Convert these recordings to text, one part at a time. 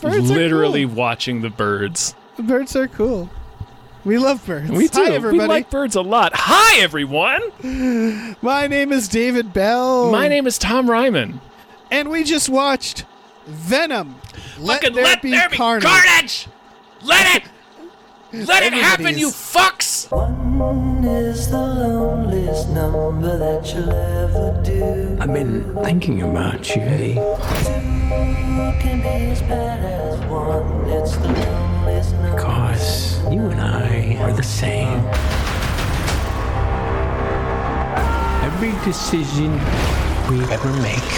Birds are literally cool. watching the birds. The birds are cool. We love birds. We do. Hi, everybody. We like birds a lot. Hi, everyone. My name is David Bell. My name is Tom Ryman. And we just watched Venom. Let Fucking there let be there be carnage. carnage. Let it. Let it happen, you fucks. One is the loneliest number that you'll ever do. I've been thinking about you, Eddie. Two can be as bad as one. It's the loneliest number. Because you and I are the same. Every decision we ever make.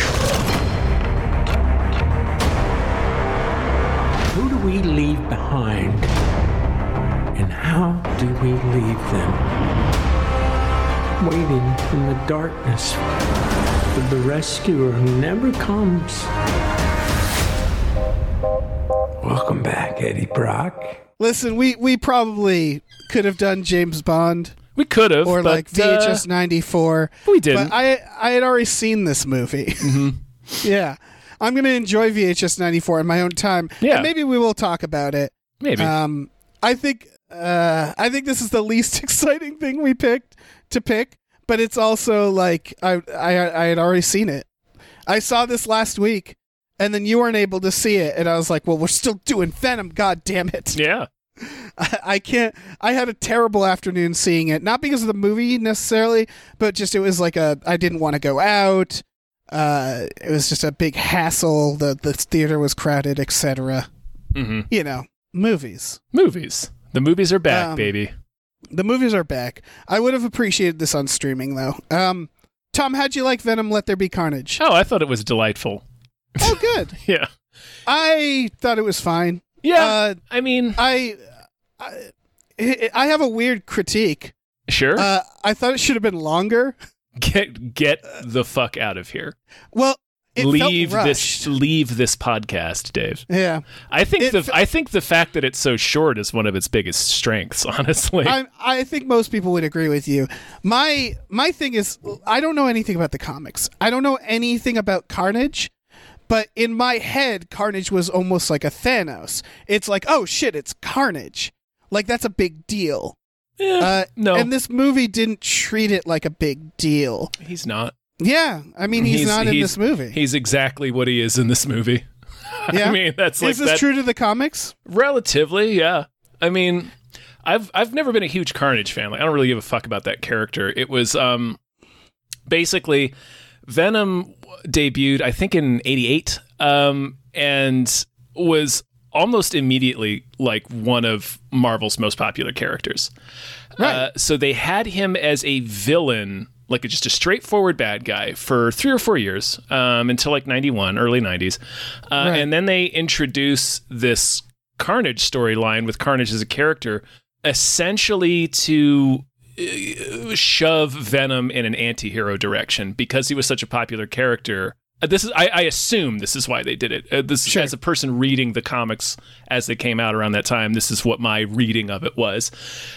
Who do we leave behind? And how do we leave them? Waiting in the darkness for the rescuer who never comes. Welcome back, Eddie Brock. Listen, we, we probably could have done James Bond We could have, or but, like VHS uh, 94. we didn't. But I, I had already seen this movie. Mm-hmm. yeah. I'm going to enjoy VHS 94 in my own time. Yeah. And maybe we will talk about it. maybe. Um, I think uh, I think this is the least exciting thing we picked to pick, but it's also like I I I had already seen it. I saw this last week, and then you weren't able to see it, and I was like, "Well, we're still doing Venom. God damn it! yeah. I, I can't." I had a terrible afternoon seeing it, not because of the movie necessarily, but just it was like a I didn't want to go out. Uh, it was just a big hassle. The the theater was crowded, etc. hmm You know, movies. Movies. The movies are back, Um, baby. The movies are back. I would have appreciated this on streaming though. Um, Tom, how'd you like Venom? Let There Be Carnage. Oh, I thought it was delightful. Oh, good. Yeah. I thought it was fine. Yeah. Uh, I mean, I, I, I have a weird critique. sure. Uh, I thought it should have been longer. get get the fuck out of here. Well, it leave this leave this podcast, Dave. Yeah, I think It the fe- I think the fact that it's so short is one of its biggest strengths, honestly. I I think most people would agree with you. My my thing is I don't know anything about the comics. I don't know anything about Carnage. But in my head, Carnage was almost like a Thanos. It's like, oh shit, it's Carnage. Like that's a big deal. Eh, Uh, no, And this movie didn't treat it like a big deal. he's not. Yeah, I mean he's, not in he's- this movie. He's exactly what he is in this movie. Yeah? I mean, that's like is this that, true to the comics? relatively, yeah. I mean, I've I've never been a huge Carnage fan. Like, I don't really give a fuck about that character. It was um basically Venom debuted, I think, in '88, um, and was almost immediately like one of Marvel's most popular characters. Right. Uh, so they had him as a villain, like just a straightforward bad guy, for three or four years um, until like '91, early '90s, uh, Right. and then they introduce this Carnage storyline with Carnage as a character, essentially to uh, shove Venom in an anti-hero direction because he was such a popular character. Uh, This is, I, I assume, this is why they did it. Uh, this, Sure. as a person reading the comics as they came out around that time, this is what my reading of it was.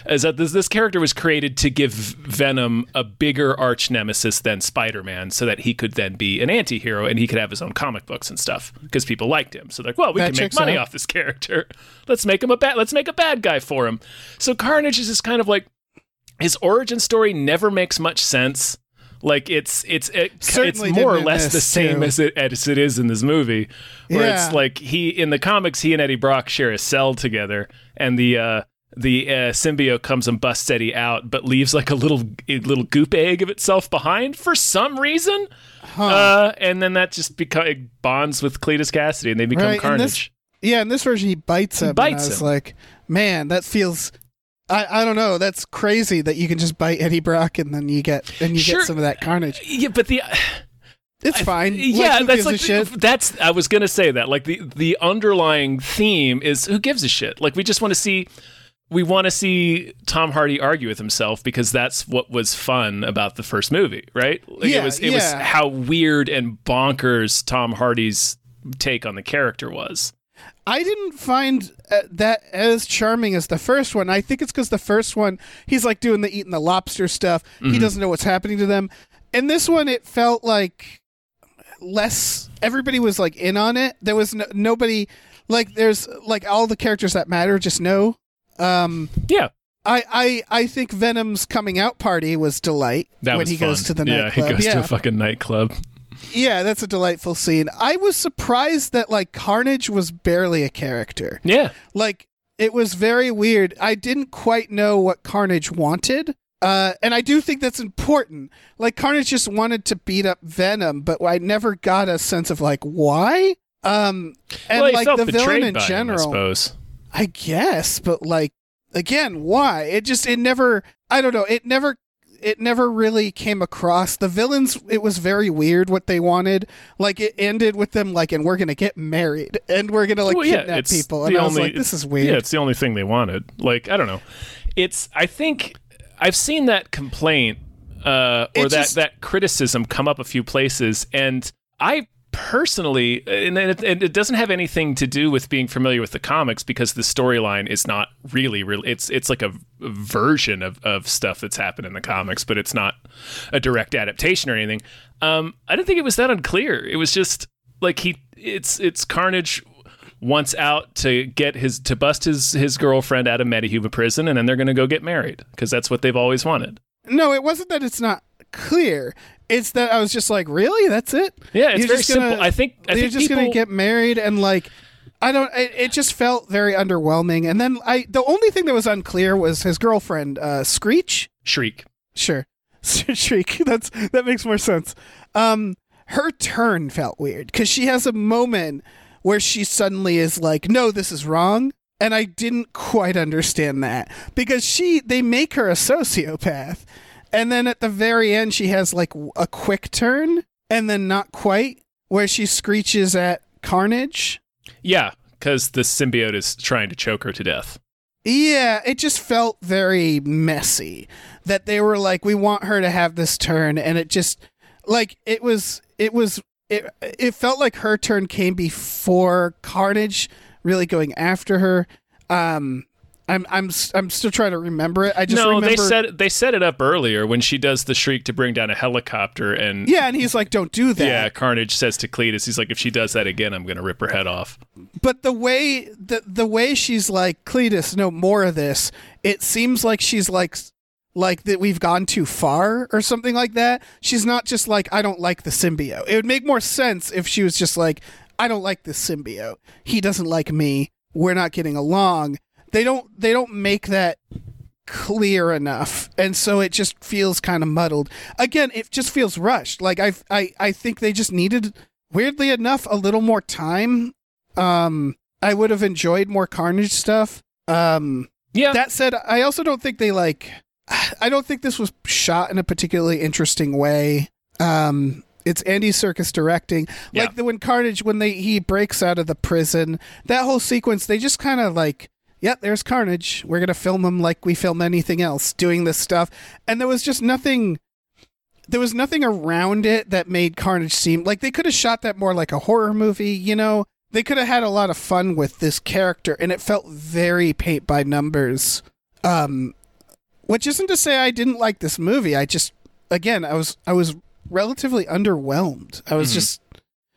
Is that this, this character was created to give Venom a bigger arch nemesis than Spider-Man, so that he could then be an anti-hero and he could have his own comic books and stuff because people liked him. So they're like, well, we That can make money out. off this character. Let's make him a bad. Let's make a bad guy for him. So Carnage is just kind of like his origin story never makes much sense. Like it's it's it, it's more or less the same too. as it as it is in this movie, where Yeah. it's like he in the comics he and Eddie Brock share a cell together, and the uh, the uh, symbiote comes and busts Eddie out, but leaves like a little a little goop egg of itself behind for some reason, uh, and then that just becomes it bonds with Cletus Kasady, and they become Right, and Carnage. this- Yeah, in this version he bites him. and bites I was him. like, man, that feels. I, I don't know. That's crazy that you can just bite Eddie Brock and then you get and you Sure. get some of that carnage. Yeah, but the It's fine. yeah, like, that's like shit? that's. I was gonna say that. Like the the underlying theme is who gives a shit. Like we just want to see. We want to see Tom Hardy argue with himself because that's what was fun about the first movie, right? Like Yeah, it was it was how weird and bonkers Tom Hardy's take on the character was. I didn't find uh, that as charming as the first one. I think it's because the first one, he's like doing the eating the lobster stuff. Mm-hmm. He doesn't know what's happening to them. And this one, it felt like less. Everybody was like in on it. There was no, nobody like. There's like all the characters that matter just know. Um, Yeah, I, I I think Venom's coming out party was delight that when was he fun. goes to the yeah, nightclub. he goes yeah, to a fucking nightclub. Yeah, that's a delightful scene. I was surprised that like Carnage was barely a character. Yeah, like it was very weird. I didn't quite know what Carnage wanted. Uh, and I do think that's important. Like Carnage just wanted to beat up Venom, but I never got a sense of like why. Um, and well, like the villain in by him, I general, suppose. I guess, but like again, why? It just it never. I don't know. It never. It never really came across the villains. It was very weird what they wanted. Like it ended with them like, and we're gonna get married, and we're gonna like Well, yeah, kidnap people. And I was only- like, this is weird. Yeah, it's the only thing they wanted. Like, I don't know. It's I think I've seen that complaint uh, or It that just- that criticism come up a few places, and I personally, and it, it doesn't have anything to do with being familiar with the comics because the storyline is not really real. It's it's like a, version of, of stuff that's happened in the comics, but it's not a direct adaptation or anything. Um, I didn't think it was that unclear. It was just like he, it's it's Carnage wants out to get his to bust his his girlfriend out of Metahuman prison, and then they're going to go get married because that's what they've always wanted. No, it wasn't that it's not clear. It's that I was just like, really? That's it? Yeah, it's You're very just gonna- simple. I think I They're think just people, gonna get married and like, I don't. It, it just felt very underwhelming. And then I, the only thing that was unclear was his girlfriend, uh, Screech. shriek. Sure, Shriek. That's that makes more sense. Um, her turn felt weird because she has a moment where she suddenly is like, "No, this is wrong," and I didn't quite understand that because she they make her a sociopath, and then at the very end she has like a quick turn, and then not quite where she screeches at Carnage. Yeah, because the symbiote is trying to choke her to death. Yeah, it just felt very messy that they were like, we want her to have this turn, and it just like it was, it was, it, it felt like her turn came before Carnage really going after her. Um, I'm, I'm, I'm still trying to remember it. I just no, remember. they set they set it up earlier when she does the shriek to bring down a helicopter, and yeah, and he's like, don't do that. yeah, Carnage says to Cletus, he's like, if she does that again, I'm going to rip her head off. but the way the the way she's like Cletus, no more of this. It seems like she's like like that we've gone too far or something like that. She's not just like I don't like the symbiote. It would make more sense if she was just like I don't like this symbiote. He doesn't like me. We're not getting along. They don't they don't make that clear enough. And so it just feels kind of muddled. Again it just feels rushed. Like i i i think they just needed weirdly enough a little more time. Um i would have enjoyed more carnage stuff. Um Yeah, that said i also don't think they like i don't think this was shot in a particularly interesting way. Um it's Andy Serkis directing. Yeah. Like the when Carnage when they he breaks out of the prison, that whole sequence they just kind of like Yep, there's Carnage. We're gonna film him like we film anything else, doing this stuff. And there was just nothing there was nothing around it that made Carnage seem like they could have shot that more like a horror movie, you know? They could have had a lot of fun with this character, and it felt very paint by numbers. Um which isn't to say I didn't like this movie. I just again, I was I was relatively underwhelmed. I was Mhm. just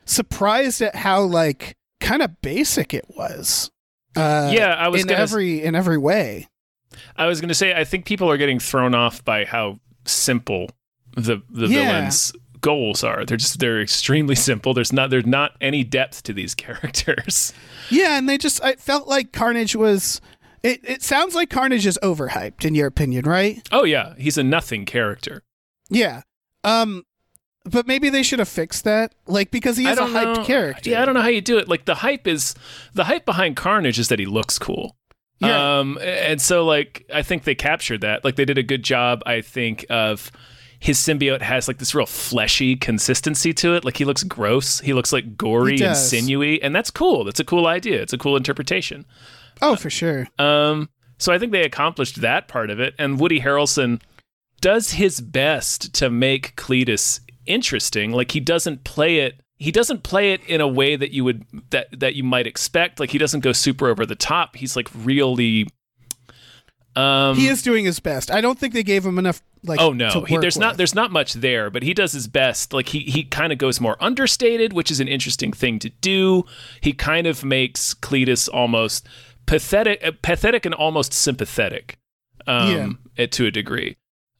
surprised at how like kind of basic it was. Uh, Yeah, I was in gonna- every in every way. I was going to say, I think people are getting thrown off by how simple the the Yeah. villains' goals are. They're just they're extremely simple. There's not there's not any depth to these characters. Yeah, and they just I felt like Carnage was. It it sounds like Carnage is overhyped in your opinion, right? Oh yeah, he's a nothing character. Yeah. Um, but maybe they should have fixed that, like because he is a hyped know. character. Yeah, I don't know how you do it. Like the hype is the hype behind Carnage is that he looks cool. Yeah. Um, and so like I think they captured that. Like they did a good job. I think of his symbiote has like this real fleshy consistency to it. Like he looks gross. He looks like gory and sinewy, and that's cool. That's a cool idea. It's a cool interpretation. Oh, for sure. Um, so I think they accomplished that part of it, and Woody Harrelson does his best to make Cletus interesting. Like he doesn't play it. He doesn't play it in a way that you would that that you might expect. Like he doesn't go super over the top. He's like really. Um, He is doing his best. I don't think they gave him enough. Like, Oh no, he, there's not there's not much there, but he does his best. Like he he kind of goes more understated, which is an interesting thing to do. He kind of makes Cletus almost pathetic, uh, pathetic and almost sympathetic, um, eh, to a degree.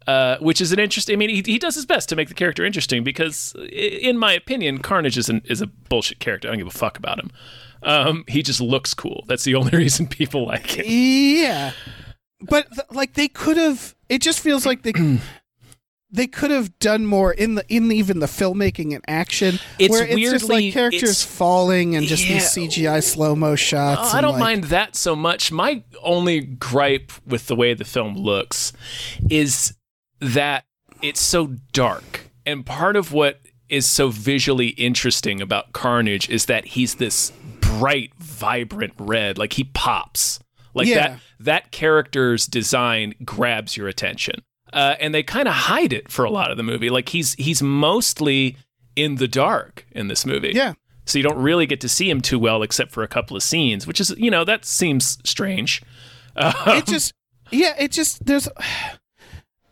Uh, which is an interesting. I mean, he, he does his best to make the character interesting because, in my opinion, Carnage is an, is a bullshit character. I don't give a fuck about him. Um, he just looks cool. That's the only reason people like him. Yeah, but th- like they could have. It just feels like they they could have done more in the in even the filmmaking and action. It's where it's just weirdly- like characters falling and just these CGI slow mo shots. Oh, I don't like- mind that so much. My only gripe with the way the film looks is that it's so dark. And part of what is so visually interesting about Carnage is that he's this bright, vibrant red. Like he pops. Like Yeah. that that character's design grabs your attention. Uh, and they kind of hide it for a lot of the movie. Like he's he's mostly in the dark in this movie. Yeah. So you don't really get to see him too well except for a couple of scenes, which is, you know, that seems strange. it just yeah it just there's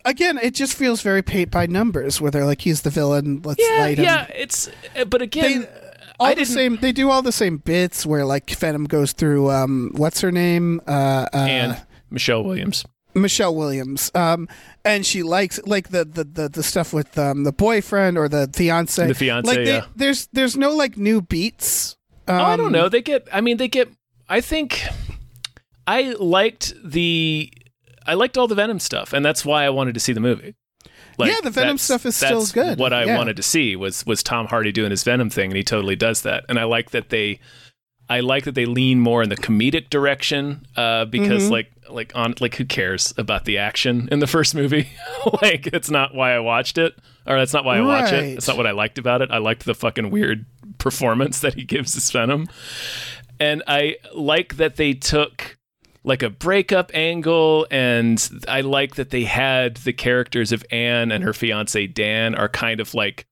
again it just feels very paint by numbers where they're like he's the villain let's Yeah, light him yeah, it's uh, but again, They- all I the didn't same they do all the same bits where like venom goes through um what's her name uh, uh and Michelle Williams. michelle williams um and she likes like the the the, the stuff with um the boyfriend or the fiance The fiancé, like they, yeah. there's there's no like new beats um, oh, I don't know. They get I mean they get I think I liked the I liked all the Venom stuff and that's why I wanted to see the movie. Yeah, the Venom stuff is still good. What I Yeah. wanted to see was was Tom Hardy doing his Venom thing, and he totally does that. And I like that they, I like that they lean more in the comedic direction uh, because Mm-hmm. like like on like who cares about the action in the first movie? like it's not why I watched it, or that's not why I watch it. It's not what I liked about it. I liked the fucking weird performance that he gives as Venom, and I like that they took like a breakup angle and I like that they had the characters of Anne and her fiance Dan are kind of like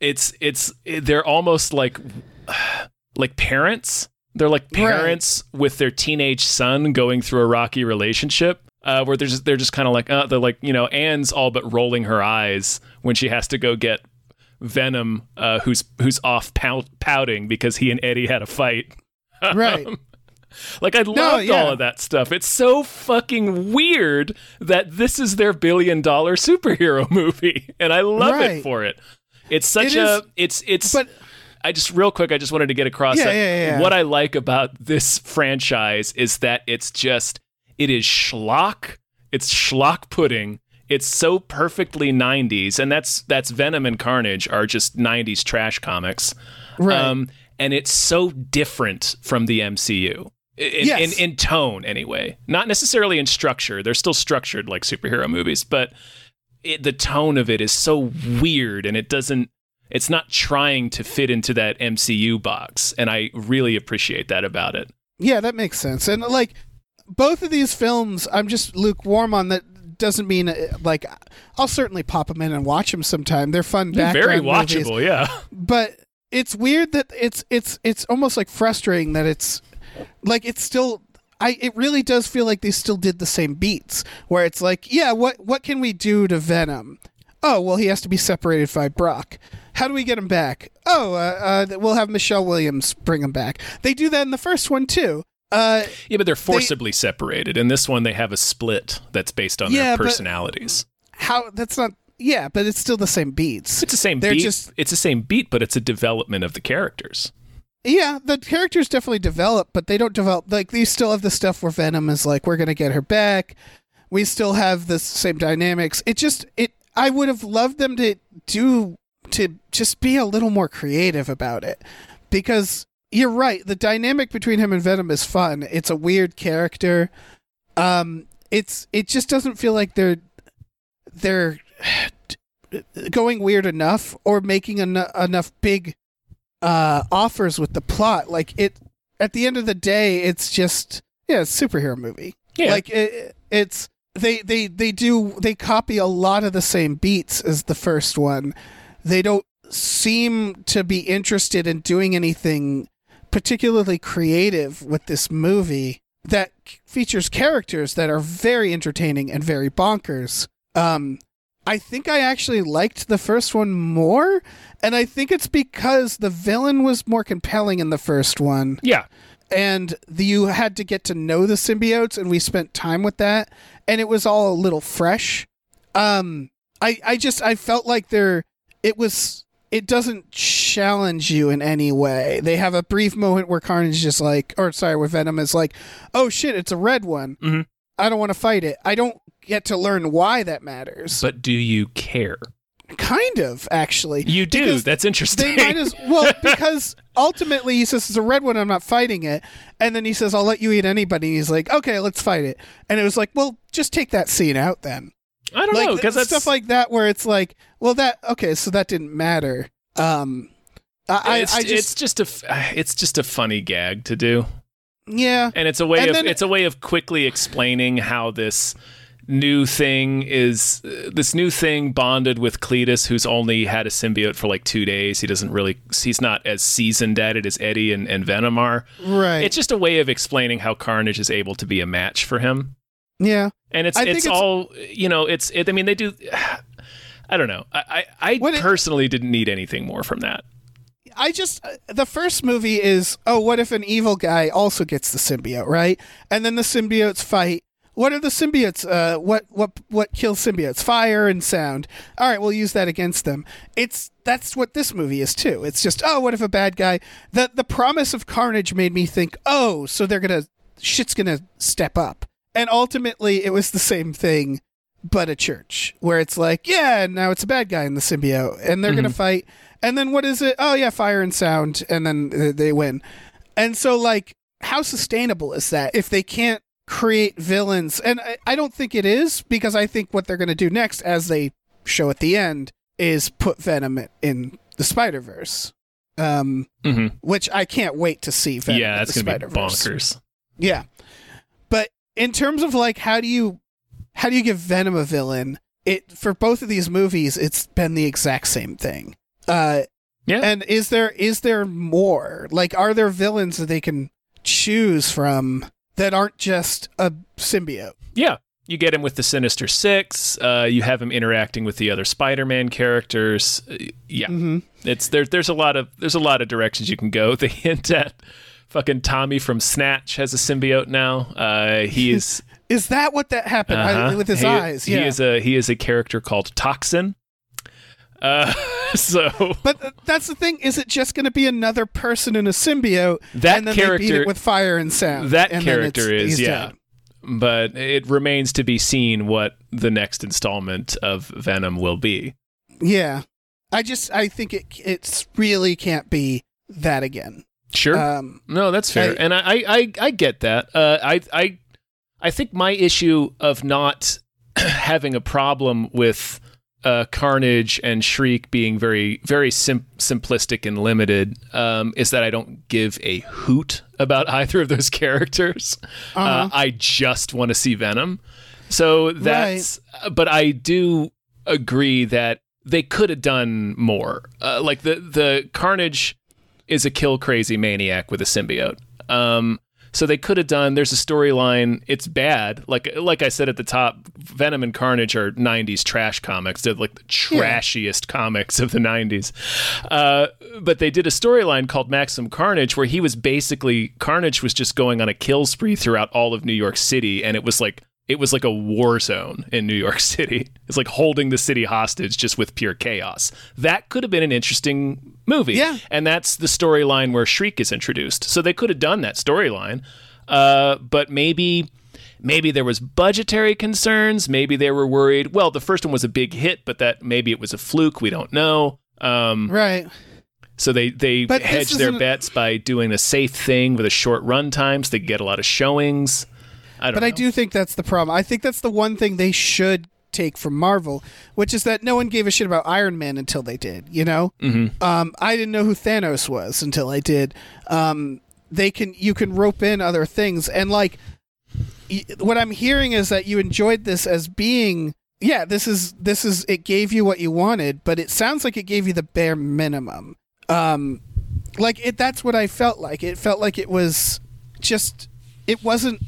it's it's they're almost like like parents. They're like parents with their teenage son going through a rocky relationship. Uh, where they're just they're just kind of like uh, they're like you know Anne's all but rolling her eyes when she has to go get Venom, uh, who's who's off pout- pouting because he and Eddie had a fight. right Like I loved yeah. all of that stuff. It's so fucking weird that this is their billion dollar superhero movie, and I love Right. it for it. It's such It a is- it's it's. but I just real quick, I just wanted to get across Yeah, that yeah. what I like about this franchise is that it's just it is schlock. It's schlock pudding. It's so perfectly 90s, and that's that's Venom and Carnage are just 90s trash comics. Right. Um, and it's so different from the MCU. In, Yes. in, in tone, anyway. Not necessarily in structure. They're still structured like superhero movies, but it, the tone of it is so weird and it doesn't it's not trying to fit into that MCU box and I really appreciate that about it. Yeah, that makes sense. And like both of these films, I'm just lukewarm on that. Doesn't mean uh, like I'll certainly pop them in and watch them sometime. They're fun. They're very background movies. watchable, yeah. but it's weird that it's it's it's almost like frustrating that it's like it's still I it really does feel like they still did the same beats where it's like yeah what what can we do to Venom oh well he has to be separated by Brock how do we get him back oh uh, uh, we'll have Michelle Williams bring him back they do that in the first one too uh Yeah, but they're forcibly separated. In this one they have a split that's based on Yeah, their personalities. how that's not yeah but it's still the same beats It's the same they're beat. just it's the same beat, but it's a development of the characters. Yeah, the characters definitely develop, but they don't develop like they still have the stuff where Venom is like, we're gonna get her back. We still have the same dynamics. It just it I would have loved them to do to just be a little more creative about it. Because you're right, the dynamic between him and Venom is fun. It's a weird character. Um it's it just doesn't feel like they're they're going weird enough or making en- enough big uh, offers with the plot. Like it, at the end of the day, it's just yeah, it's a superhero movie. Yeah. Like it, it's they they they do they copy a lot of the same beats as the first one. They don't seem to be interested in doing anything particularly creative with this movie that features characters that are very entertaining and very bonkers. Um, I think I actually liked the first one more, and I think it's because the villain was more compelling in the first one. Yeah. and the, you had to get to know the symbiotes and we spent time with that and it was all a little fresh. Um i i just i felt like there it was it doesn't challenge you in any way. They have a brief moment where carnage is just like or sorry where venom is like oh shit it's a red one. Mhm. i don't want to fight it. I don't get to learn why that matters But do you care? kind of actually You do. Because That's interesting. they might as well because ultimately he says it's a red one. I'm not fighting it, and then he says I'll let you eat anybody. And he's like, okay, let's fight it. And it was like, well, just take that scene out then. I don't like know because stuff like that where it's like, well, that okay, so that didn't matter. Um, I, it's, I, I it's just just a it's just a funny gag to do, yeah, and it's a way And of it's a way of quickly explaining how this new thing is uh, this new thing bonded with Cletus, who's only had a symbiote for like two days. He doesn't really he's not as seasoned at it as Eddie and, and Venom are. right, It's just a way of explaining how Carnage is able to be a match for him. yeah. and it's it's, it's- all you know it's it, i mean they do i don't know i i, I What it- personally didn't need anything more from that I just uh, the first movie is oh what if an evil guy also gets the symbiote right and then the symbiotes fight what are the symbiotes uh what what what kills symbiotes? Fire and sound. All right we'll use that against them. It's that's what this movie is too. It's just oh what if a bad guy? The the promise of carnage made me think oh so they're gonna shit's gonna step up. And ultimately it was the same thing but a church where it's like, yeah, now it's a bad guy in the symbiote, and they're gonna fight. And then what is it? Oh yeah, fire and sound, and then they win. And so like, how sustainable is that if they can't create villains? And I, I don't think it is because I think what they're gonna do next, as they show at the end, is put Venom in the Spider Verse. Um, hmm which I can't wait to see. Venom yeah that's gonna be bonkers Yeah. But in terms of like how do you how do you give Venom a villain? It for both of these movies it's been the exact same thing. Uh Yeah. And is there is there more? Like are there villains that they can choose from that aren't just a symbiote? yeah you get him with the sinister six uh, you have him interacting with the other spider-man characters Uh, yeah Mm-hmm. it's there there's a lot of there's a lot of directions you can go they hint at fucking tommy from snatch has a symbiote now uh, he is Is that what that happened Uh-huh. with his He- eyes? He is a he is a character called Toxin. Uh, so but that's the thing. Is it just going to be another person in a symbiote? That and then they beat character- it with fire and sound. that and character is yeah, dead. but it remains to be seen what the next installment of Venom will be. Yeah. I just I think it it's really can't be that again. Sure, Um no, that's fair, I- and I, I I I get that. Uh, I I I think my issue of not having a problem with uh, Carnage and Shriek being very, very sim- simplistic and limited um, is that I don't give a hoot about either of those characters. uh Uh-huh. I just want to see Venom. So that's, but I do agree that they could have done more. Uh, like the the Carnage is a kill crazy maniac with a symbiote. Um, so they could have done. There's a storyline. It's bad. Like like I said at the top, Venom and Carnage are '90s trash comics. They're like the trashiest comics of the '90s. Uh, but they did a storyline called Maximum Carnage, where he was basically Carnage was just going on a kill spree throughout all of New York City, and it was like it was like a war zone in New York City. It's like holding the city hostage just with pure chaos. That could have been an interesting movie. Yeah. And that's the storyline where Shriek is introduced. So they could have done that storyline. Uh, but maybe maybe there was budgetary concerns. Maybe they were worried. Well, the first one was a big hit, but that maybe it was a fluke. We don't know. Um, right. so they they But hedge their bets by doing a safe thing with a short run time, so they get a lot of showings. I don't But know. I do think that's the problem. I think that's the one thing they should take from Marvel, which is that no one gave a shit about Iron Man until they did. You know, mm-hmm. um, I didn't know who Thanos was until I did. Um, they can you can rope in other things, and like y- what I'm hearing is that you enjoyed this as being. Yeah, this is this is it gave you what you wanted, but it sounds like it gave you the bare minimum. Um, like it that's what I felt like. It felt like it was just it wasn't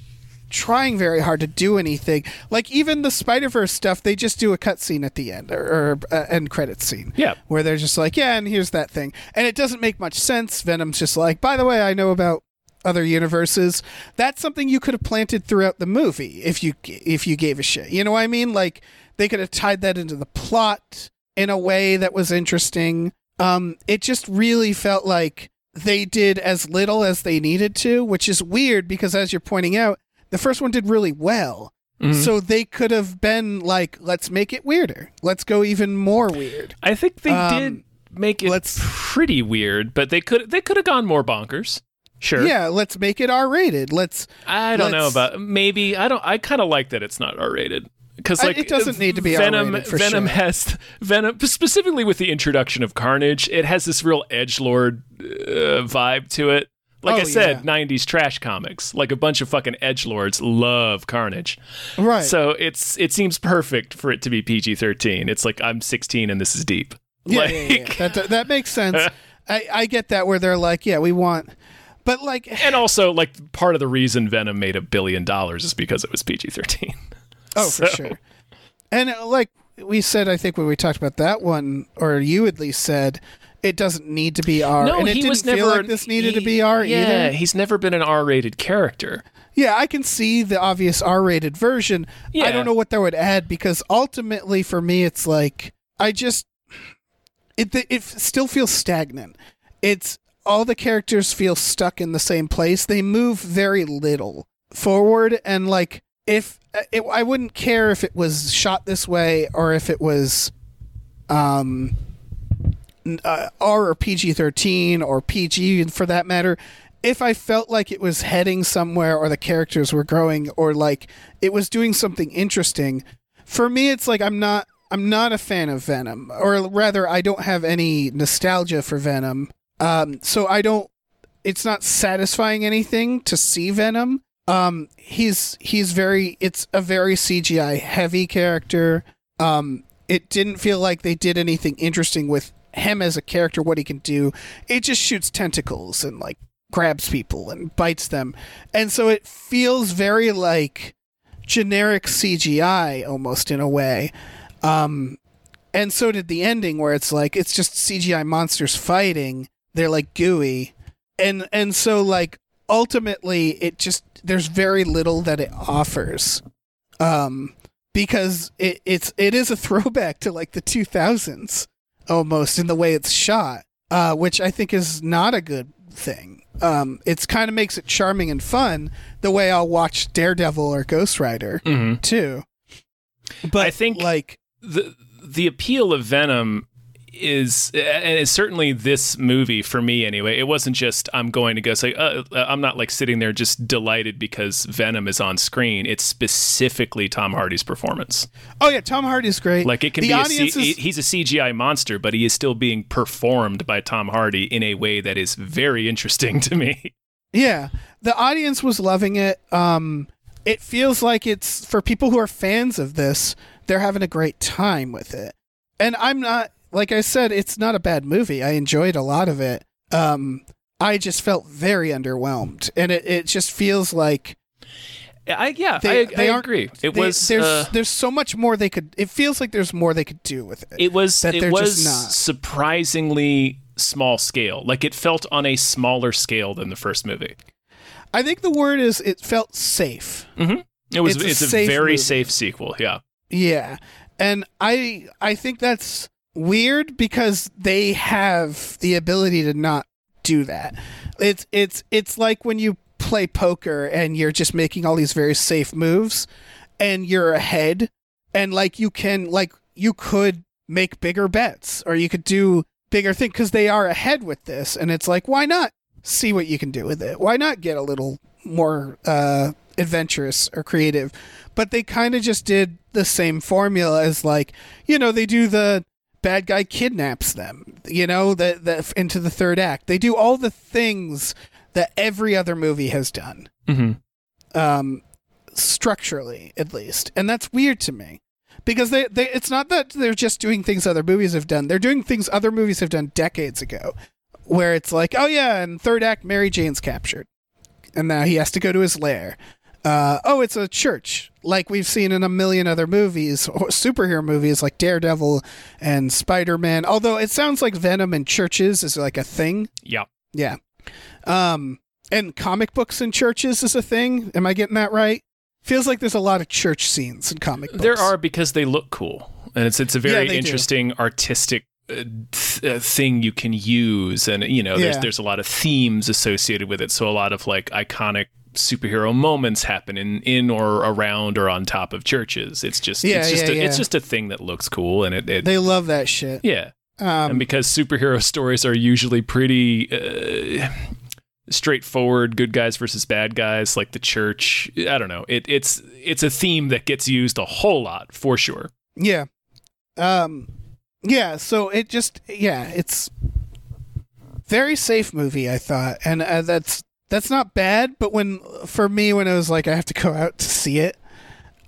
trying very hard to do anything. Like even the Spider Verse stuff, they just do a cutscene at the end or, or uh, end credit scene. Yeah. where they're just like, yeah, and here's that thing, and it doesn't make much sense. Venom's just like, by the way, I know about other universes. That's something you could have planted throughout the movie if you if you gave a shit. You know what I mean? Like they could have tied that into the plot in a way that was interesting. Um, it just really felt like they did as little as they needed to, which is weird because as you're pointing out, the first one did really well. So they could have been like, let's make it weirder. Let's go even more weird. I think they Um, did make it let's- pretty weird, but they could they could have gone more bonkers. Sure. Yeah, let's make it R rated. Let's I don't know Let's- about maybe I don't I kind of like that it's not R rated because like it doesn't need to be Venom. Venom sure. has Venom specifically with the introduction of Carnage. It has this real edge lord uh, vibe to it. Like Oh, I said, yeah. '90s trash comics. Like a bunch of fucking edge lords love Carnage. right. So it's it seems perfect for it to be PG-13. It's like I'm 16 and this is deep. Yeah, like, yeah, yeah. That, that makes sense. I, I get that where they're like, yeah, we want, but like, and also like part of the reason Venom made a billion dollars is because it was PG-13. oh, for sure. And uh, like we said, I think when we talked about that one, or you at least said, it doesn't need to be R. No, and it he didn't was feel like this needed to be R Yeah, either. he's never been an R-rated character. Yeah, I can see the obvious R-rated version. Yeah. I don't know what that would add because ultimately, for me, it's like I just it it still feels stagnant. It's all the characters feel stuck in the same place. They move very little forward, and like if it, I wouldn't care if it was shot this way or if it was um uh, R or PG 13 or PG for that matter, if I felt like it was heading somewhere or the characters were growing or like it was doing something interesting, for me it's like I'm not I'm not a fan of Venom or rather I don't have any nostalgia for Venom. Um so I don't it's not satisfying anything to see Venom. Um he's he's very it's a very CGI heavy character. Um it didn't feel like they did anything interesting with him as a character what he can do. It just shoots tentacles and like grabs people and bites them. And so it feels very like generic CGI almost in a way. Um and so did the ending where it's like it's just CGI monsters fighting. They're like gooey. And and so like ultimately it just there's very little that it offers. Um because it, it's it is a throwback to like the 2000s almost in the way it's shot, uh, which I think is not a good thing. Um, it's kind of makes it charming and fun the way I'll watch Daredevil or Ghost Rider too. But I think- like the the appeal of Venom is and it's certainly this movie for me anyway it wasn't just i'm going to go say uh, uh, i'm not like sitting there just delighted because venom is on screen it's specifically tom hardy's performance oh yeah, Tom Hardy's great. like it can the be a C- is, he's a cgi monster but he is still being performed by tom hardy in a way that is very interesting to me Yeah, the audience was loving it. Um, it feels like it's for people who are fans of this. They're having a great time with it, and I'm not. Like I said, it's not a bad movie. I enjoyed a lot of it. Um, I just felt very underwhelmed, and it, it just feels like I, yeah they, I, they I agree it they- was there's uh, there's so much more they could. It feels like there's more they could do with it. it was that it was just not. surprisingly small scale like it felt on a smaller scale than the first movie I think the word is it felt safe. It was. It's It's a a, very movie. safe sequel. Yeah. Yeah. And I I think that's weird because they have the ability to not do that. It's it's it's like when you play poker and you're just making all these very safe moves and you're ahead and like you can like you could make bigger bets or you could do bigger things because they are ahead with this and it's like why not see what you can do with it why not get a little more uh adventurous or creative, but they kind of just did the same formula as like you know they do the bad guy kidnaps them, you know the the into the third act. They do all the things that every other movie has done Mm-hmm. um, structurally at least, and that's weird to me because they, they it's not that they're just doing things other movies have done; they're doing things other movies have done decades ago, where it's like, oh yeah, in third act, Mary Jane's captured, and now he has to go to his lair. Uh, oh, it's a church, like we've seen in a million other movies, or superhero movies like Daredevil and Spider Man. Although it sounds like Venom and churches is like a thing. Yeah. Yeah. Um, and comic books and churches is a thing. Am I getting that right? Feels like there's a lot of church scenes in comic books. There are because they look cool, and it's it's a Yeah, very do. interesting artistic uh, th- uh, thing you can use, and you know, there's Yeah. there's a lot of themes associated with it. So a lot of like iconic superhero moments happen in in or around or on top of churches. It's just Yeah, it's just yeah, a, it's just a thing that looks cool, and it, it They love that shit. yeah. Um, and because superhero stories are usually pretty uh, straightforward good guys versus bad guys like the church i don't know it, it's it's a theme that gets used a whole lot for sure yeah. Um, yeah. So it just yeah, it's very safe movie. I thought, and uh, that's that's not bad. But when for me, when it was like I have to go out to see it,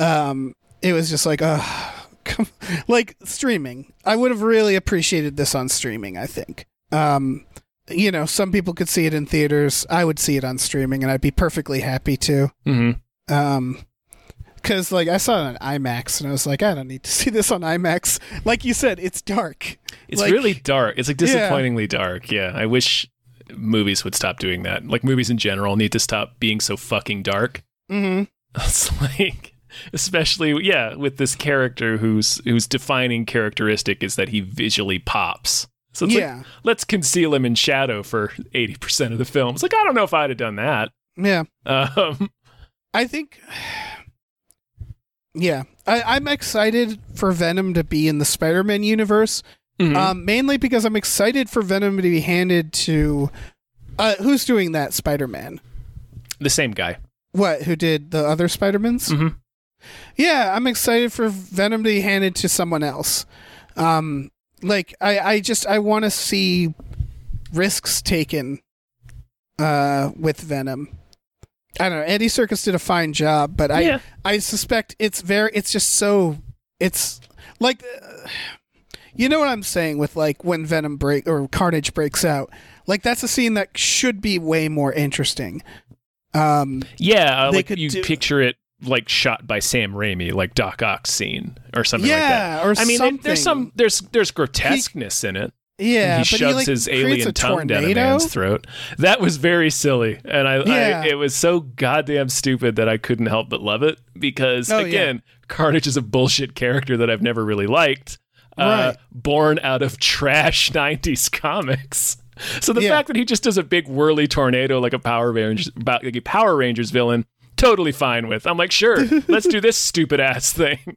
um, it was just like uh come, like streaming. I would have really appreciated this on streaming. I think. Um, you know, some people could see it in theaters. I would see it on streaming, and I'd be perfectly happy to. mm-hmm. Um, because like I saw it on IMAX, and I was like, I don't need to see this on IMAX. Like you said, it's dark. it's Like- really dark it's like disappointingly dark yeah i wish movies would stop doing that like movies in general need to stop being so fucking dark Mm-hmm. it's like especially yeah with this character whose whose defining characteristic is that he visually pops so it's Yeah. like let's conceal him in shadow for 80% of the film it's like i don't know if i'd have done that Yeah. um I think. Yeah, I, I'm excited for Venom to be in the Spider-Man universe. Mhm. Um, mainly because I'm excited for Venom to be handed to. Uh, who's doing that Spider-Man? the same guy What? Who did the other Spider-Mans? Mhm. Yeah, I'm excited for Venom to be handed to someone else. Um, like I, I just I want to see risks taken uh, with Venom. I don't know. Andy Serkis did a fine job, but I Yeah. I suspect it's very it's just so it's like uh, you know what I'm saying with like when Venom break or Carnage breaks out. Like that's a scene that should be way more interesting. Um yeah uh, like you do- picture it like shot by Sam Raimi, like Doc Ock scene or something like Yeah, that. or I mean, it- there's some there's there's grotesqueness in it. yeah, he but shoves like, his alien tongue down a man's throat. That was very silly, and I, Yeah. I it was so goddamn stupid that I couldn't help but love it because Oh, yeah. again, Carnage is a bullshit character that I've never really liked. Uh, Right. born out of trash '90s comics. So the Yeah. fact that he just does a big whirly tornado like a Power Rangers, like a Power Rangers villain, totally fine with. I'm like, sure, let's do this stupid ass thing.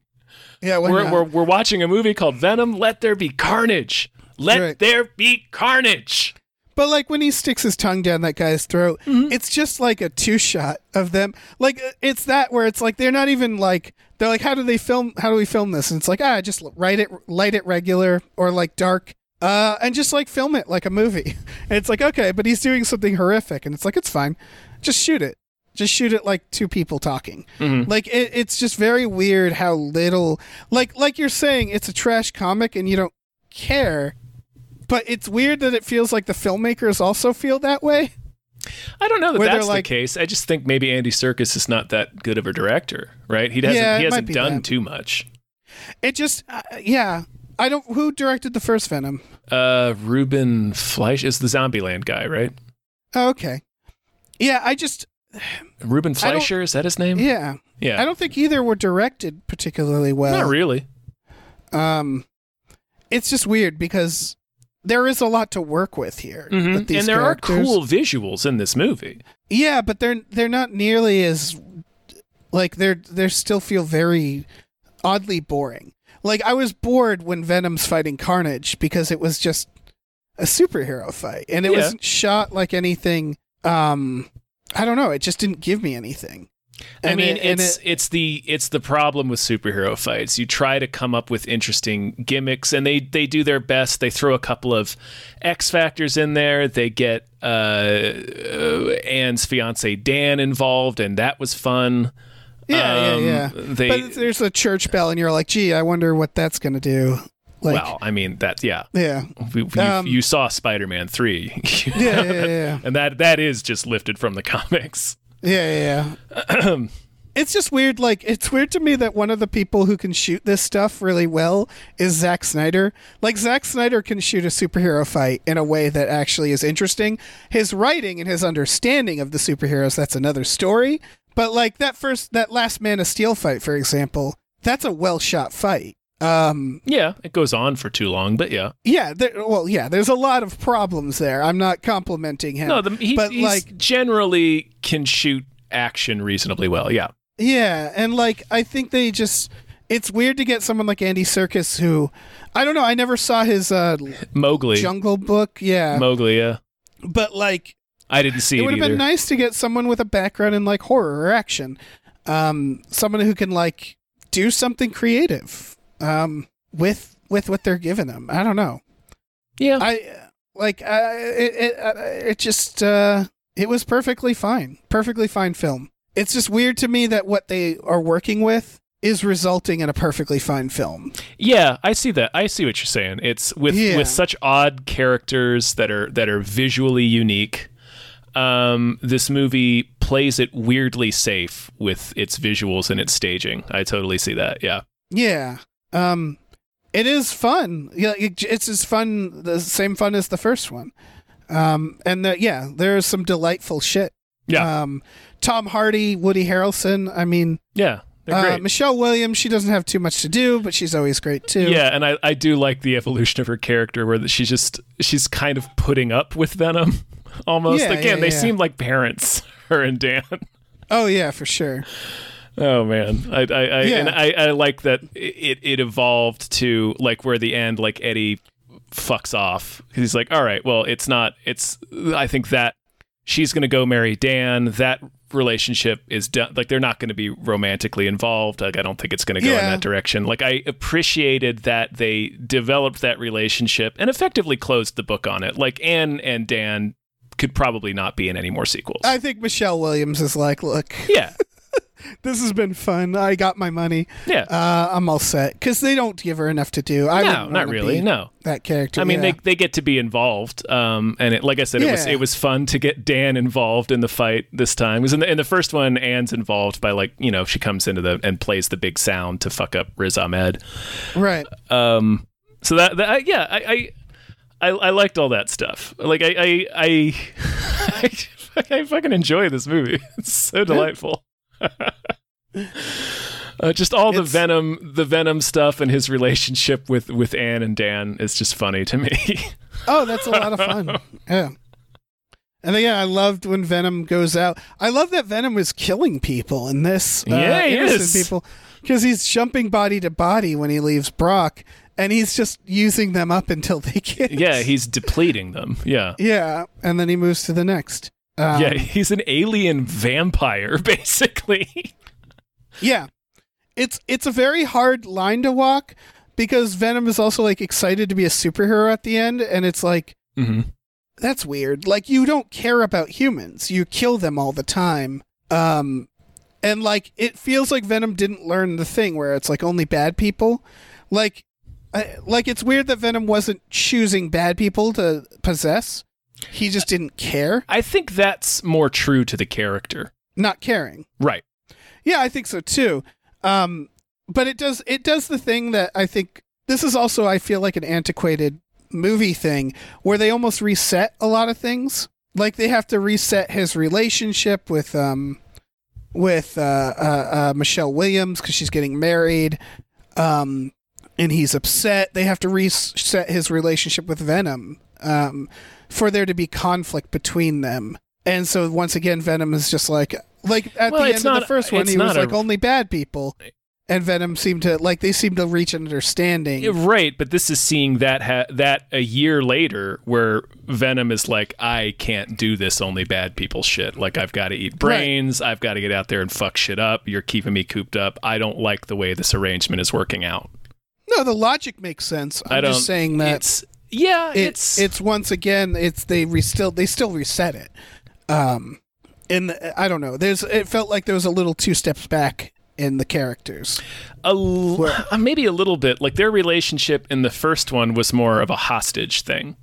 Yeah, We're, we're we're watching a movie called Venom. Let there be carnage. Let Right. there be carnage. But like when he sticks his tongue down that guy's throat, Mm-hmm. it's just like a two shot of them. Like uh, it's that where it's like they're not even like they're like how do they film how do we film this? And it's like ah just write it light it regular or like dark uh and just like film it like a movie. And it's like okay, but he's doing something horrific and it's like it's fine. Just shoot it. Just shoot it like two people talking. Like it, it's just very weird how little like like you're saying it's a trash comic and you don't care. But it's weird that it feels like the filmmakers also feel that way. I don't know that Where that's like- the case. I just think maybe Andy Serkis is not that good of a director, right? He hasn't Yeah, he hasn't done that. too much. It just, uh, yeah. I don't. Who directed the first Venom? Uh, Ruben Fleisch is the Zombieland guy, right? Oh, okay. Yeah, I just, Ruben Fleischer is that his name? yeah. yeah. I don't think either were directed particularly well. not really. Um, it's just weird because there is a lot to work with here. Mhm. With And there characters. are cool visuals in this movie. Yeah, but they're they're not nearly as like they're they still feel very oddly boring. Like I was bored when Venom's fighting Carnage because it was just a superhero fight and it Yeah. wasn't shot like anything um I don't know, it just didn't give me anything. I And mean, it- it's it- it's the it's the problem with superhero fights. You try to come up with interesting gimmicks, and they they do their best. They throw a couple of X factors in there. They get uh, uh, Anne's fiance Dan involved, and that was fun. yeah, um, yeah, yeah. they- but there's a church bell, and you're like, gee, I wonder what that's gonna do. Like, well, I mean that yeah. yeah, We, we- Um, you saw Spider Man three, yeah, yeah, yeah, yeah. and that that is just lifted from the comics. Yeah, yeah. yeah. it's just weird. Like, it's weird to me that one of the people who can shoot this stuff really well is Zack Snyder. Like, Zack Snyder can shoot a superhero fight in a way that actually is interesting. His writing and his understanding of the superheroes, that's another story. But, like, that first, that last Man of Steel fight, for example, that's a well shot fight. Um, Yeah, it goes on for too long, but yeah. yeah, there, well, yeah, there's a lot of problems there. I'm not complimenting him. No, the, he, but like, generally can shoot action reasonably well. Yeah. Yeah, and like I think they just it's weird to get someone like Andy Serkis who I don't know, I never saw his uh Mowgli. Jungle Book, yeah. Mowgli, yeah. but like I didn't see it it, would have been nice to get someone with a background in like horror or action. Um someone who can like do something creative um with with what they're giving them. I don't know. Yeah. I like uh, it it, uh, it just uh it was perfectly fine. Perfectly fine film. It's just weird to me that what they are working with is resulting in a perfectly fine film. yeah, I see that. I see what you're saying. It's with Yeah. with such odd characters that are that are visually unique. Um, this movie plays it weirdly safe with its visuals and its staging. I totally see that. Yeah. Yeah. Um it is fun. Yeah, it's as fun the same fun as the first one. Um and the, yeah, there's some delightful shit. Yeah. Um Tom Hardy, Woody Harrelson, I mean yeah. Uh. Michelle Williams, she doesn't have too much to do, but she's always great too. Yeah, and I, I do like the evolution of her character where she's just she's kind of putting up with Venom almost. Yeah, Again, yeah, they yeah. seem like parents, her and Dan. Oh yeah, for sure. Oh man, I I, I Yeah. and I, I like that it it evolved to like where the end like Eddie fucks off. He's like, all right, well, it's not. It's I think that she's gonna go marry Dan. That relationship is done. Like they're not going to be romantically involved. Like I don't think it's going to go in that direction. Like I appreciated that they developed that relationship and effectively closed the book on it. Like Anne and Dan could probably not be in any more sequels. I think Michelle Williams is like, look, yeah, this has been fun. I got my money. yeah. Uh, I'm all set because they don't give her enough to do. I no, wouldn't really. No. that character. I mean, yeah. they they get to be involved, um, and it, like I said, it was it was fun to get Dan involved in the fight this time. Because in the in the first one, Anne's involved by like you know she comes into the and plays the big sound to fuck up Riz Ahmed. right. Um, so that, that I, yeah, I, I I I liked all that stuff. Like I I I, I, fucking enjoy this movie. It's so delightful. Uh, just all the It's- venom, the venom stuff, and his relationship with with Anne and Dan is just funny to me. Oh, that's a lot of fun. Yeah. And then, yeah, I loved when Venom goes out. I love that Venom is killing people in this. uh, Yeah, he is. people because he's jumping body to body when he leaves Brock, and he's just using them up until they get. yeah, he's depleting them. Yeah. Yeah, and then he moves to the next. Um, yeah, he's an alien vampire, basically. Yeah. It's it's a very hard line to walk because Venom is also like excited to be a superhero at the end and it's like hmm that's weird. Like you don't care about humans. You kill them all the time. Um and like it feels like Venom didn't learn the thing where it's like only bad people. Like I, like it's weird that Venom wasn't choosing bad people to possess. He just didn't care, I think that's more true to the character. not caring. Right. Yeah, I think so too. Um, but it does it does the thing that I think this is also I feel like an antiquated movie thing where they almost reset a lot of things. Like they have to reset his relationship with um with uh, uh, uh, Michelle Williams because she's getting married, um, and he's upset. They have to reset his relationship with Venom um, for there to be conflict between them. And so once again, Venom is just like like at Well, the end of the first one, he was not a- like only bad people, and Venom seemed to like they seem to reach an understanding. Right, but this is seeing that ha- that a year later, where Venom is like, I can't do this only bad people shit. Like I've got to eat brains. I've got to get out there and fuck shit up. You're keeping me cooped up. I don't like the way this arrangement is working out. No, the logic makes sense. I'm I just saying that it's yeah, it's it's it's once again it's they re- still they still reset it. Um, and I don't know. There's it felt like there was a little two steps back in the characters. a l- uh, maybe a little bit like their relationship in the first one was more of a hostage thing.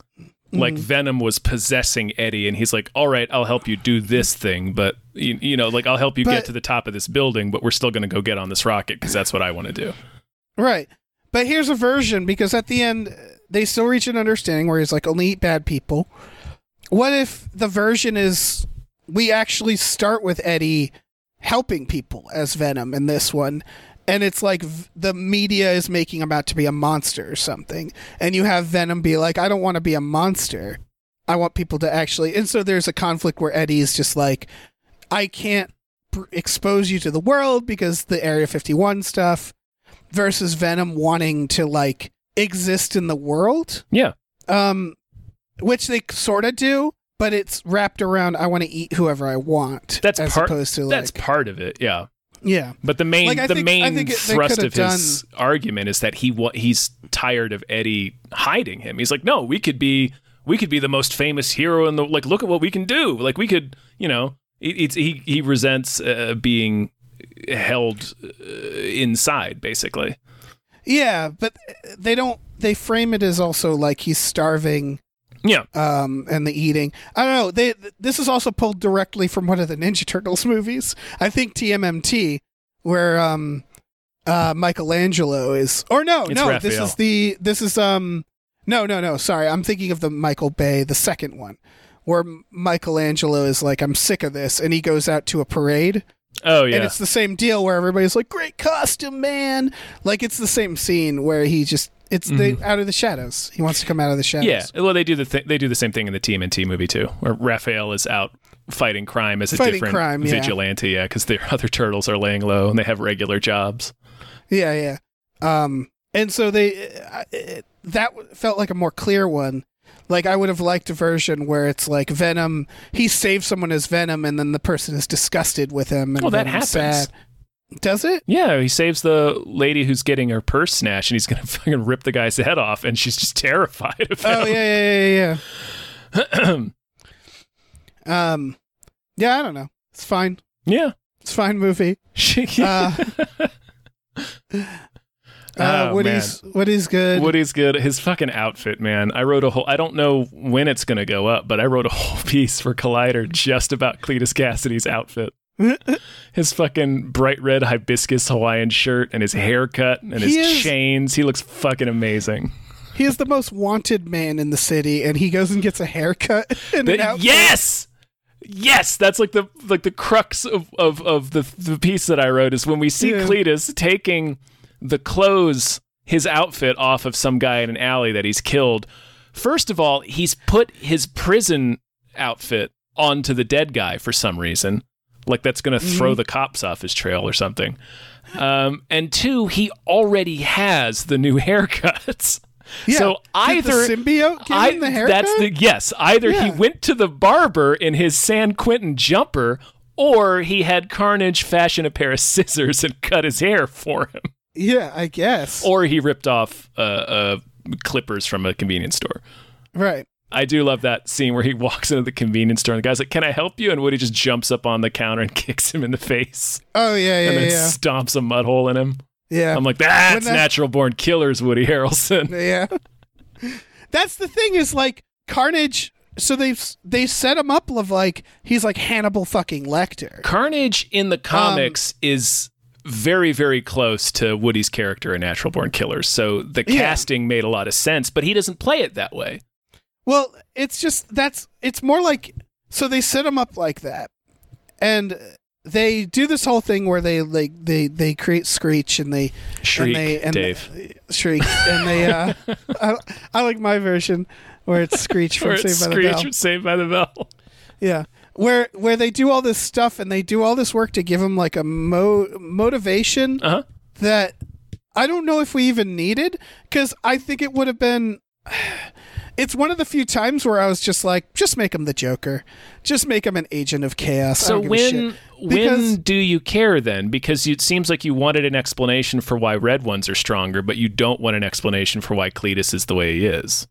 Like Venom was possessing Eddie, and he's like, "All right, I'll help you do this thing, but you, you know, like I'll help you But- get to the top of this building, but we're still going to go get on this rocket because that's what I want to do." Right. But here's a version because at the end they still reach an understanding where he's like only eat bad people. What if the version is we actually start with Eddie helping people as Venom in this one and it's like the media is making him out to be a monster or something and you have Venom be like I don't want to be a monster. I want people to actually and so there's a conflict where Eddie's just like I can't expose you to the world because the Area 51 stuff versus Venom wanting to like exist in the world, Yeah, um, which they sort of do, but it's wrapped around I want to eat whoever I want. that's as part. opposed to that's part of it. Yeah, yeah, but the main Like, the think- main it- thrust of his argument is that he wa- he's tired of Eddie hiding him. He's like, "No, we could be we could be the most famous hero in the like. Look at what we can do. Like we could, you know." It, it's he he resents uh, being held uh, inside, basically. Yeah, but they don't. They frame it as also like he's starving. Yeah, Um, and the eating. I don't know. They this is also pulled directly from one of the Ninja Turtles movies. I think TMNT, where um, uh, Michelangelo is, or no, It's no, this is the this is um, no, no, no. Sorry, I'm thinking of the Michael Bay, the second one, where Michelangelo is like, I'm sick of this, and he goes out to a parade, oh yeah. and it's the same deal where everybody's like, great costume, man. Like it's the same scene where he just it's the out of the shadows. He wants to come out of the shadows. Mm-hmm. yeah. Well, they do the th- they do the same thing in the TMNT movie too, where Raphael is out fighting crime as a Fighting different crime, vigilante. Yeah, because their other turtles are laying low and they have regular jobs. Yeah, yeah. Um, and so they uh, it, that felt like a more clear one. Like I would have liked a version where it's like Venom. He saves someone as Venom, and then the person is disgusted with him. And Well, that Venom's happens. Sad. Does it? Yeah, he saves the lady who's getting her purse snatched, and he's gonna fucking rip the guy's head off, and she's just terrified of him. Oh yeah, yeah, yeah, yeah. um, yeah. I don't know. It's fine. yeah. It's fine movie. She- Uh, uh, Oh, Woody's Woody's good. Woody's good. His fucking outfit, man. I wrote a whole. I don't know when it's gonna go up, but I wrote a whole piece for Collider just about Cletus Kasady's outfit. his fucking bright red hibiscus Hawaiian shirt and his haircut and his is- chains. He looks fucking amazing. He is the most wanted man in the city, and he goes and gets a haircut. And an outfit. yes, yes, that's like the like the crux of of, of the the piece that I wrote is when we see Yeah. Cletus taking the clothes, his outfit off of some guy in an alley that he's killed. First of all, he's put his prison outfit onto the dead guy for some reason, like that's going to throw Mm-hmm. the cops off his trail or something. Um, and two, he already has the new haircuts. Yeah. So Did either the symbiote give I, him the haircut. That's the yes. Either he went to the barber in his San Quentin jumper, or he had Carnage fashion a pair of scissors and cut his hair for him, yeah, I guess. or he ripped off uh, uh, clippers from a convenience store. right. I do love that scene where he walks into the convenience store and the guy's like, "Can I help you?" And Woody just jumps up on the counter and kicks him in the face, Oh yeah, yeah, and then yeah, stomps a mud hole in him. yeah. I'm like, "That's that- natural born killers, Woody Harrelson." yeah. That's the thing is like Carnage. So they've they set him up of like he's like Hannibal fucking Lecter. Carnage in Um, the comics is very, very close to Woody's character in Natural Born Killers. So the Yeah. casting made a lot of sense, but he doesn't play it that way. Well, it's just that's it's more like so they set him up like that, and they do this whole thing where they like they they create Screech and they Shriek, and they and Dave. Shriek and they uh I, I like my version where it's Screech from Saved by the Bell. Saved by the Bell. Yeah, where where they do all this stuff and they do all this work to give him like a mo- motivation Uh-huh. that I don't know if we even needed because I think it would have been. It's one of the few times where I was just like, just make him the Joker, just make him an agent of chaos. So don't give a when shit. when do you care then? Because it seems like you wanted an explanation for why red ones are stronger, but you don't want an explanation for why Cletus is the way he is.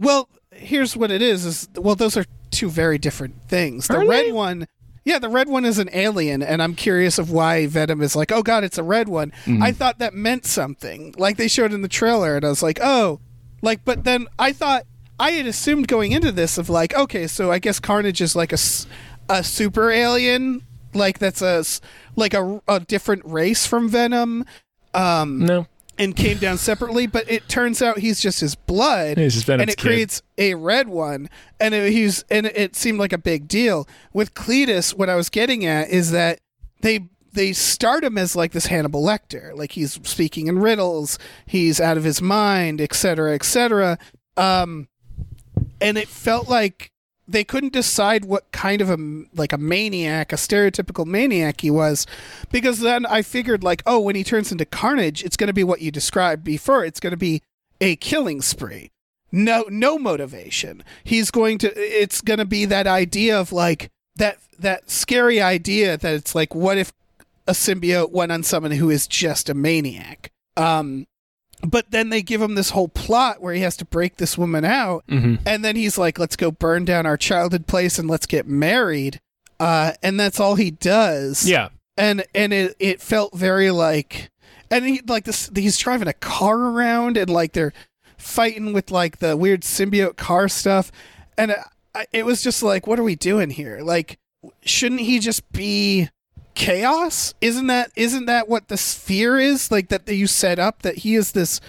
Well, here's what it is: is well, those are two very different things. The Are red they? one, yeah, the red one is an alien, and I'm curious of why Venom is like, oh god, it's a red one. Mm-hmm. I thought that meant something, like they showed in the trailer, and I was like, oh, like, but then I thought I had assumed going into this of like, okay, so I guess Carnage is like a a super alien, like that's a like a, a different race from Venom. Um, No. And came down separately, but it turns out he's just his blood, He's just and it kid. creates a red one, and it, he's and it seemed like a big deal with Cletus. What I was getting at is that they they start him as like this Hannibal Lecter, like he's speaking in riddles, he's out of his mind, etc., etc. Um, and it felt like they couldn't decide what kind of a like a maniac, a stereotypical maniac he was, because then I figured like, oh, when he turns into Carnage, it's going to be what you described before. It's going to be a killing spree. No, no motivation. He's going to. It's going to be that idea of like that that scary idea that it's like, what if a symbiote went on someone who is just a maniac? Um, but then they give him this whole plot where he has to break this woman out. Mm-hmm. and then he's like let's go burn down our childhood place and let's get married. Uh, and that's all he does. Yeah. and and it, it felt very like and he like this he's driving a car around and like they're fighting with like the weird symbiote car stuff. And I- I, it was just like what are we doing here? Like shouldn't he just be chaos isn't that isn't that what the sphere is like that you set up that he is this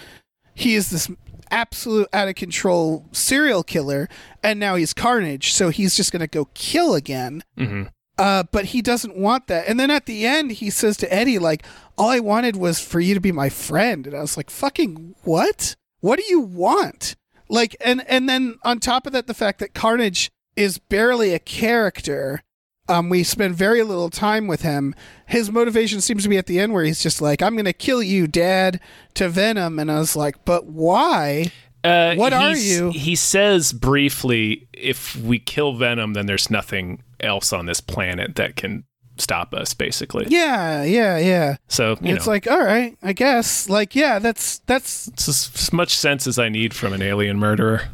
he is this absolute out of control serial killer and now he's carnage so he's just going to go kill again Mm-hmm. uh, but he doesn't want that. And then at the end, he says to Eddie, like, all I wanted was for you to be my friend. And I was like, fucking what? What do you want? Like, and, and then on top of that, the fact that Carnage is barely a character. Um, we spend very little time with him. His motivation seems to be at the end where he's just like, I'm going to kill you, dad, to Venom. And I was like, but why? Uh, What are you? He says briefly, if we kill Venom, then there's nothing else on this planet that can stop us, basically. Yeah, yeah, yeah. So, you it's know, like, all right, I guess. Like, yeah, that's, that's, it's as, as much sense as I need from an alien murderer.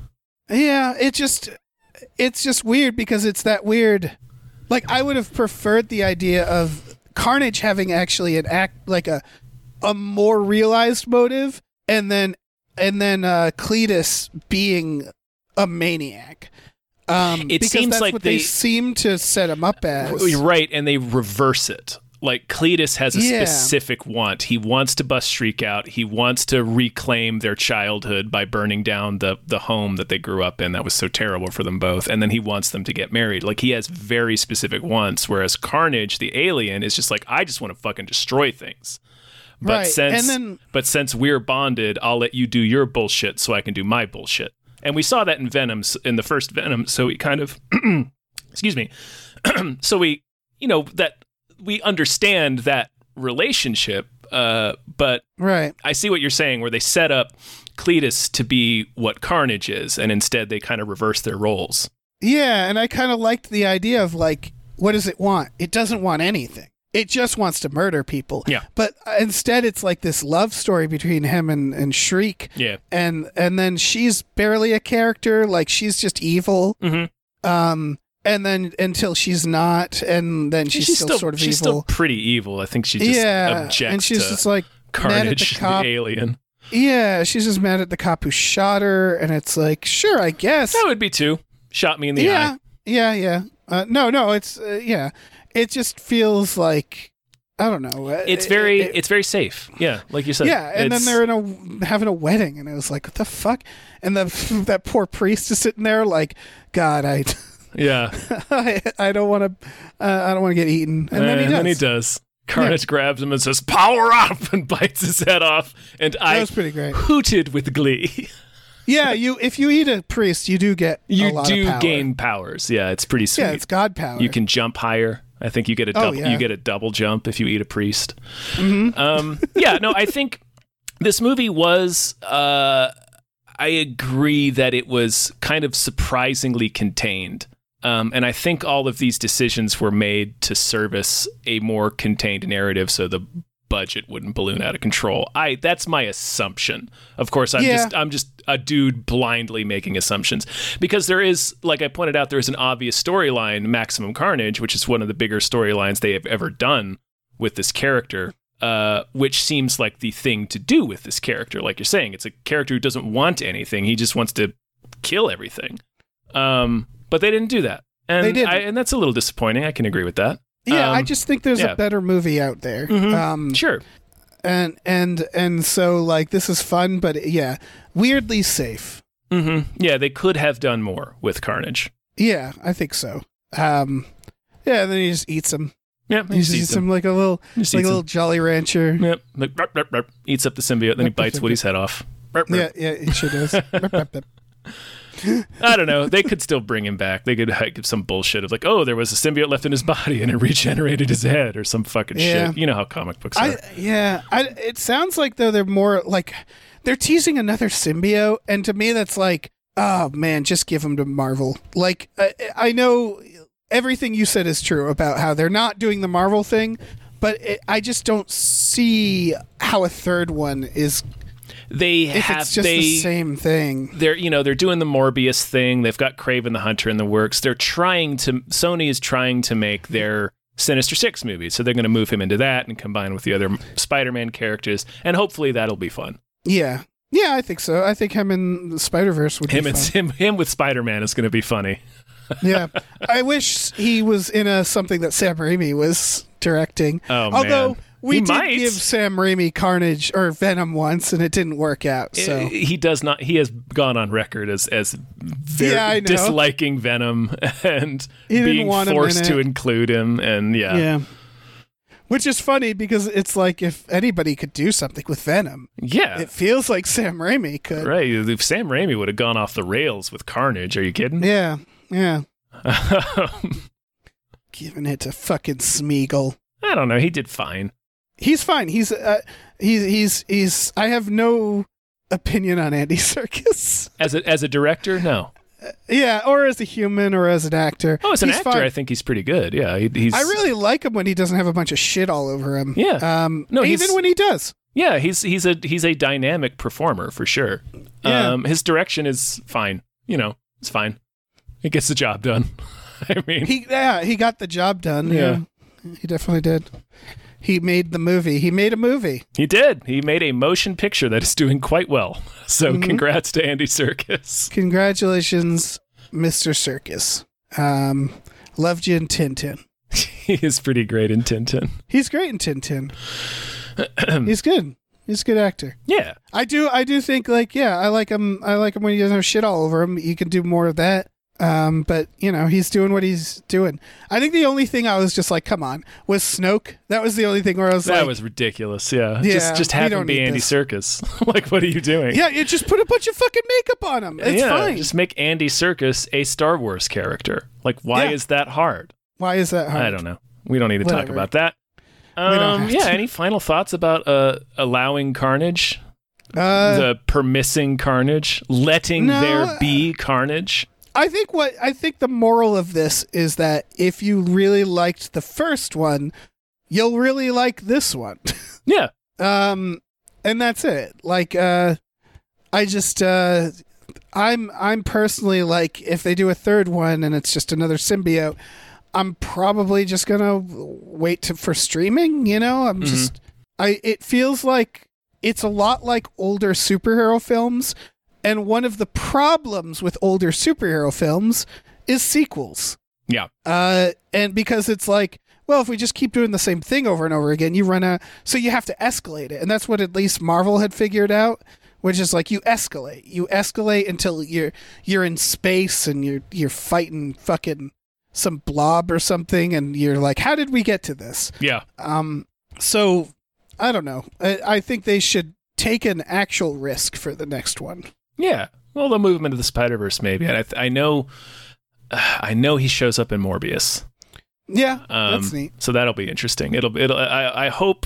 Yeah, it just it's just weird because it's that weird like I would have preferred the idea of Carnage having actually an act like a a more realized motive and then and then uh Cletus being a maniac. Um It seems that's like what they, they- seem to set him up as. Right, and they reverse it. Like Cletus has a Yeah. specific want. He wants to bust Shriek out. He wants to reclaim their childhood by burning down the the home that they grew up in that was so terrible for them both. And then he wants them to get married. Like he has very specific wants. Whereas Carnage, the alien, is just like I just want to fucking destroy things. But Right, since and then- but since we're bonded, I'll let you do your bullshit so I can do my bullshit. And we saw that in Venom in the first Venom. So we kind of excuse me. so we, you know, that we understand that relationship. Uh, but Right. I see what you're saying, where they set up Cletus to be what Carnage is, and instead they kind of reverse their roles. Yeah, and I kind of liked the idea of like, what does it want? It doesn't want anything. It just wants to murder people. Yeah. But uh, instead, it's like this love story between him and, and Shriek. Yeah. And and then she's barely a character. Like she's just evil. Mhm. Um. And then until she's not, and then she's, still, sort of she's evil. still pretty evil. I think she just yeah. objects And she's just like mad at Carnage, the the, alien. yeah. She's just mad at the cop who shot her, and it's like, sure, I guess. That would be too. Shot me in the yeah, eye. yeah, yeah. Uh, no, no, it's uh, yeah. It just feels like I don't know. uh, It's it- very, it- it's very safe. Yeah, like you said. yeah, and then they're in a having a wedding, and it was like, what the fuck? And the that poor priest is sitting there, like, God, I, yeah. I, I don't want to, uh, I don't want to get eaten. And then he does. then he does. Carnage grabs him and says, "Power up!" and bites his head off. And That I was pretty great. hooted with glee. Yeah, you if you eat a priest, you do get a you lot do of power. gain powers. Yeah, it's pretty sweet. Yeah, it's god power. you can jump higher. I think you get a Oh, double yeah. Mm-hmm. you get a double jump if you eat a priest. Um, yeah, no, I think this movie was. Uh, I agree that it was kind of surprisingly contained. Um, and I think all of these decisions were made to service a more contained narrative so the budget wouldn't balloon out of control. I that's my assumption. Of course, I'm Yeah. just I'm just a dude blindly making assumptions because there is like I pointed out there's an obvious storyline Maximum Carnage, which is one of the bigger storylines they have ever done with this character. Uh, which seems like the thing to do with this character. Like you're saying, it's a character who doesn't want anything. He just wants to kill everything. Um, but they didn't do that, and They didn't. And that's a little disappointing. I can agree with that. Yeah, I Um, just think there's yeah. a better movie out there. Mhm. Um, Sure. and and and so like this is fun, but yeah, weirdly safe. hmm Yeah, they could have done more with Carnage. Yeah, I think so. Um, yeah, and then he just eats him. Yeah, He just eats them like a little, Just like a little Jolly Rancher. Yep. Like, rup, rup, rup, eats up the symbiote, then he bites Woody's head off. Yeah, yeah, it sure does. I don't know. They could still bring him back. They could give some bullshit of like, oh, there was a symbiote left in his body and it regenerated his head or some fucking Yeah. shit. You know how comic books are. I yeah, I, it sounds like though they're more like they're teasing another symbiote, and to me that's like, oh man, just give them to Marvel. Like I, I know everything you said is true about how they're not doing the Marvel thing, but it, I just don't see how a third one is they if have it's just they the same thing. they're you know they're doing the Morbius thing. They've got Kraven the Hunter in the works. They're trying to Sony is trying to make their Sinister Six movie, so they're going to move him into that and combine with the other Spider-Man characters, and hopefully that'll be fun. Yeah, yeah, I think so. I think him in Spider Verse would Him be and him, him with Spider-Man is going to be funny. yeah, I wish he was in a something that Sam Raimi was directing. Oh, Although man. We He did might. give Sam Raimi Carnage or Venom once, and it didn't work out. So Uh, he does not. He has gone on record as as very Yeah, disliking Venom and being forced to include him. And yeah, yeah. Which is funny because it's like if anybody could do something with Venom, yeah, it feels like Sam Raimi could. right. If Sam Raimi would have gone off the rails with Carnage, are you kidding? Yeah, yeah. Giving it to fucking Smeagol. I don't know. He did fine. He's fine. He's uh, he's he's he's. I have no opinion on Andy Serkis As a as a director, no. yeah, or as a human or as an actor. Oh, as an He's actor, fine. I think he's pretty good. Yeah, he, he's. I really like him when he doesn't have a bunch of shit all over him. Yeah. Um, No, even when he does. Yeah, he's he's a he's a dynamic performer for sure. Yeah. Um, his direction is fine. You know, it's fine. It gets the job done. I mean, He yeah, he got the job done. Yeah. He definitely did. He made the movie. He made a movie. He did. He made a motion picture that is doing quite well. So Mm-hmm. congrats to Andy Serkis. Congratulations, Mr. Serkis. Um, loved you in Tintin. he is pretty great in Tintin. He's great in Tintin. He's good. He's a good actor. Yeah. I do. I do think like yeah. I like him. I like him when he doesn't have shit all over him. You can do more of that. Um, but you know he's doing what he's doing. I think the only thing I was just like, come on, was Snoke. That was the only thing where I was like, That like, was ridiculous. Yeah. Yeah, just just have him be Andy this. Serkis. like what are you doing? yeah, you just put a bunch of fucking makeup on him. It's yeah, fine. Just make Andy Serkis a Star Wars character. Like why Yeah. is that hard? Why is that hard? I don't know. We don't need to talk about that. Um, yeah, to. any final thoughts about uh, allowing carnage? Uh, the permissing carnage? Letting No, there be carnage? I think what I think the moral of this is that if you really liked the first one, you'll really like this one. Yeah. um and that's it. Like uh I just uh I'm I'm personally like if they do a third one and it's just another symbiote, I'm probably just going to wait to, for streaming, you know? I'm just I it feels like it's a lot like older superhero films and one of the problems with older superhero films is sequels. Yeah. Uh, and because it's like, well, if we just keep doing the same thing over and over again, you run out. So you have to escalate it, and that's what at least Marvel had figured out, which is like you escalate, you escalate until you're you're in space and you're you're fighting fucking some blob or something, and you're like, how did we get to this? Yeah. Um, so I don't know. I, I think they should take an actual risk for the next one. Yeah. Well, the movement of the Spider Verse, maybe. And I, th- I know, I know he shows up in Morbius. Yeah, Um, that's neat. So that'll be interesting. It'll it'll I, I hope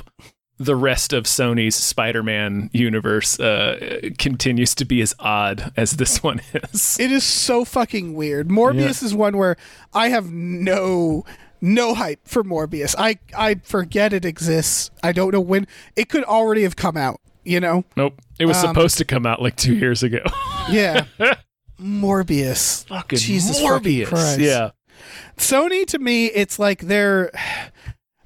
the rest of Sony's Spider-Man universe uh, continues to be as odd as this one is. It is so fucking weird. Morbius is one where I have no no hype for Morbius. I I forget it exists. I don't know when it could already have come out, you know? Nope. It was Um, supposed to come out like 2 years ago. Yeah. Morbius. Fucking Jesus fucking Morbius. Christ. Yeah. Sony to me it's like they're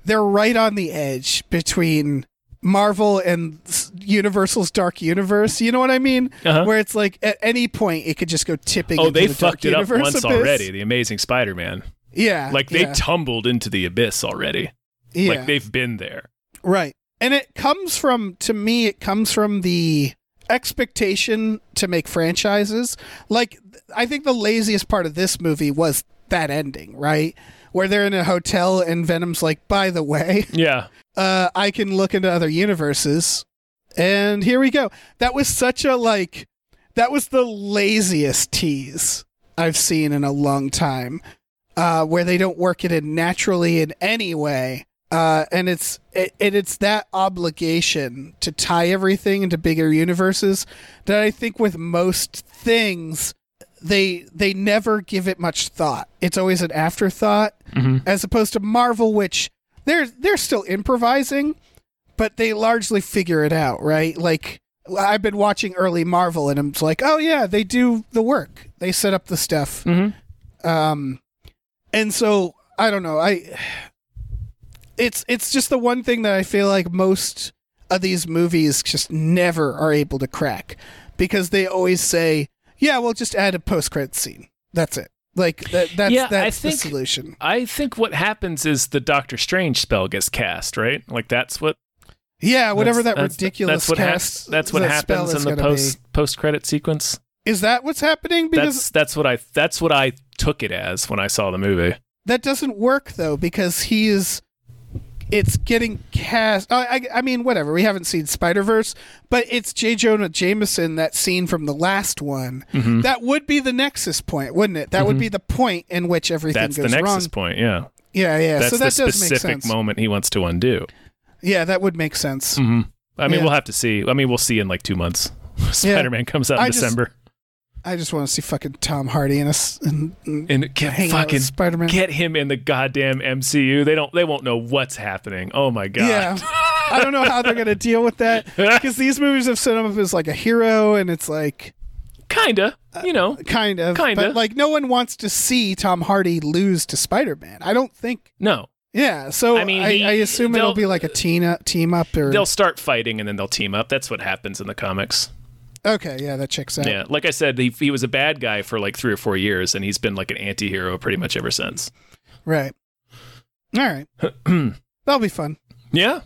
they're right on the edge between Marvel and Universal's Dark Universe. You know what I mean? Uh-huh. Where it's like at any point it could just go tipping. Oh, into they the Dark fucked it up once abyss. already. The Amazing Spider-Man. Yeah, Like they yeah, tumbled into the abyss already. yeah. Like they've been there. Right. And it comes from, to me, it comes from the expectation to make franchises. Like, I think the laziest part of this movie was that ending, right? Where they're in a hotel and Venom's like, by the way, Yeah. uh, I can look into other universes. And here we go. That was such a, like, that was the laziest tease I've seen in a long time, uh, where they don't work it in naturally in any way. Uh, and it's it, it, it's that obligation to tie everything into bigger universes that I think with most things they they never give it much thought. It's always an afterthought, as opposed to Marvel, which they're they're still improvising, but they largely figure it out, right? Like I've been watching early Marvel, and I'm like, oh yeah, they do the work. They set up the stuff. Mm-hmm. Um, and so I don't know. I it's it's just the one thing that I feel like most of these movies just never are able to crack because they always say, "Yeah, we'll just add a post credit scene. That's it." Like that. That's Yeah, I that's think- the solution. I think what happens is the Doctor Strange spell gets cast, right? Like that's what Yeah, whatever that ridiculous That's what, cast. that's what that happens in the post post credit sequence. Is that what's happening? Because That's that's what I that's what I took it as when I saw the movie. that doesn't work though because he is it's getting cast I, I, I mean whatever we haven't seen spider-verse but it's j jonah jameson that scene from the last one Mm-hmm. that would be the nexus point wouldn't it that would be the point in which everything That's the goes nexus wrong point. Yeah, yeah yeah that's so that the does make specific moment he wants to undo. yeah that would make sense hmm I mean, Yeah. we'll have to see. I mean, we'll see in like two months. Spider-Man comes out in I just- December, i just want to see fucking tom hardy in a s- in, in, and get fucking spider-man get him in the goddamn MCU. They don't. They won't know what's happening. Oh my god. yeah i don't know how they're gonna deal with that because these movies have set him up as like a hero and it's like Kinda. Uh, you know. kind of Kinda. but like no one wants to see tom hardy lose to spider-man i don't think No. yeah so I i mean, I, he- assume it'll be like a team up team up or They'll start fighting and then they'll team up. That's what happens in the comics. Okay yeah that checks out Yeah. Like I said, he, he was a bad guy for like three or four years, and he's been like an anti-hero pretty much ever since. right all right that'll be fun Yeah.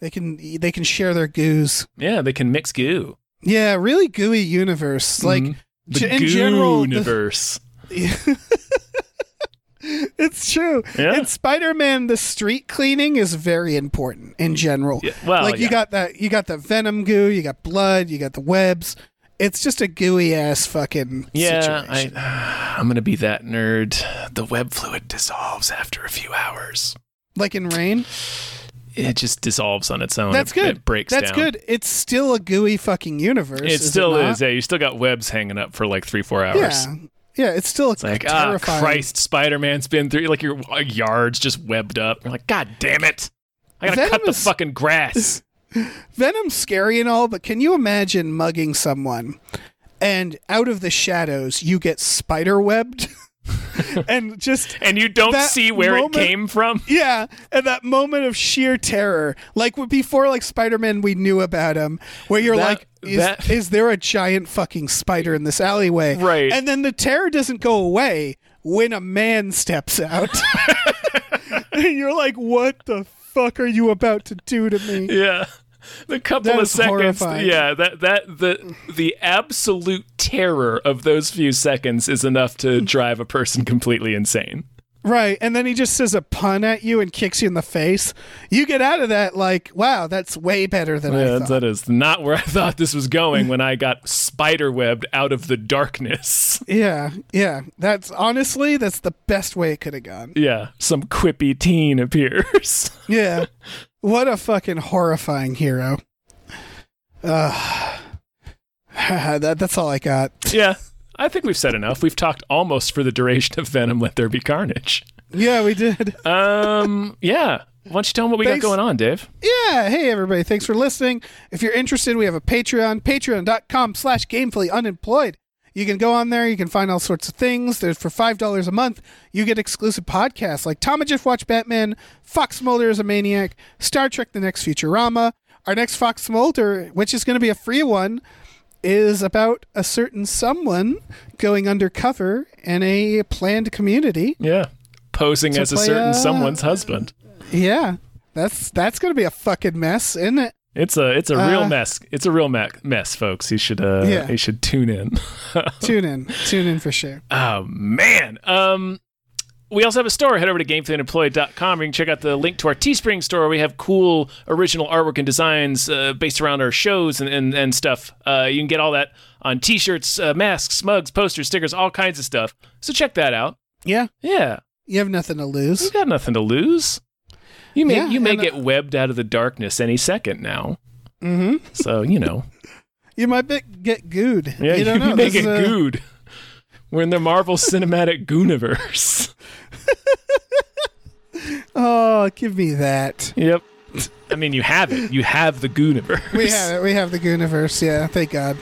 they can they can share their goos Yeah. They can mix goo. yeah really gooey universe like Mhm. The in goo general the- universe. it's true Yeah. in spider-man the street cleaning is very important in general Yeah, well, like you yeah. got that you got the venom goo you got blood you got the webs it's just a gooey ass fucking Yeah, situation. I, I'm gonna be that nerd. The web fluid dissolves after a few hours. like in rain It just dissolves on its own. that's It- good It breaks that's down. good it's still a gooey fucking universe It is still it is. Yeah, you still got webs hanging up for like three, four hours. yeah yeah it's still It's like, ah, terrifying Christ, Spider Man's been through like your uh, yards just webbed up. You're like, God damn it. I gotta Venom cut the is- fucking grass. Venom's scary and all, but can you imagine mugging someone and out of the shadows you get spider webbed? and just and you don't see where moment- it came from. yeah, and that moment of sheer terror, like before, like Spider Man, we knew about him, where you're That- like, is, that- is there a giant fucking spider in this alleyway? Right. And then the terror doesn't go away when a man steps out. and you're like, what the fuck are you about to do to me? Yeah. The couple That of seconds, horrifying. yeah, that that the the absolute terror of those few seconds is enough to drive a person completely insane. Right, and then he just says a pun at you and kicks you in the face. You get out of that like, wow, that's way better than I Yeah, thought. that is not where I thought this was going when I got spider webbed out of the darkness. yeah, yeah. That's honestly, that's the best way it could have gone. Yeah, some quippy teen appears. Yeah. What a fucking horrifying hero. Uh, that, that's all I got. yeah, I think we've said enough. We've talked almost for the duration of Venom Let There Be Carnage. Yeah, we did. Um, yeah. Why don't you tell them what we Thanks. got going on, Dave? Yeah. Hey, everybody. Thanks for listening. If you're interested, we have a Patreon, patreon.com slash gamefully unemployed. You can go on there. You can find all sorts of things. There's for $5 a month. You get exclusive podcasts like Tom and Jeff Watch Batman, Fox Mulder is a Maniac, Star Trek The Next Futurama. Our next Fox Mulder, which is going to be a free one, is about a certain someone going undercover in a planned community. Yeah. Posing as a certain uh, someone's husband. Yeah. That's that's going to be a fucking mess, isn't it? It's a it's a real Uh, mess. It's a real me- mess, folks. You should uh Yeah. you should tune in. Tune in. Tune in for sure. Oh man. Um we also have a store. Head over to gamefullyunemployed.com. You can check out the link to our Teespring store. We have cool original artwork and designs uh, based around our shows and, and, and stuff. Uh, you can get all that on t-shirts, uh, masks, mugs, posters, stickers, all kinds of stuff. So check that out. Yeah. Yeah. You have nothing to lose. You got nothing to lose. You may Yeah, you may uh, get webbed out of the darkness any second now. Mm-hmm. So, you know. You might be, get gooed. Yeah, you you, may get a- gooed. We're in the Marvel Cinematic Gooniverse. Oh, give me that. Yep. I mean, you have it. You have the Gooniverse. We have it. We have the Gooniverse. Yeah, thank God.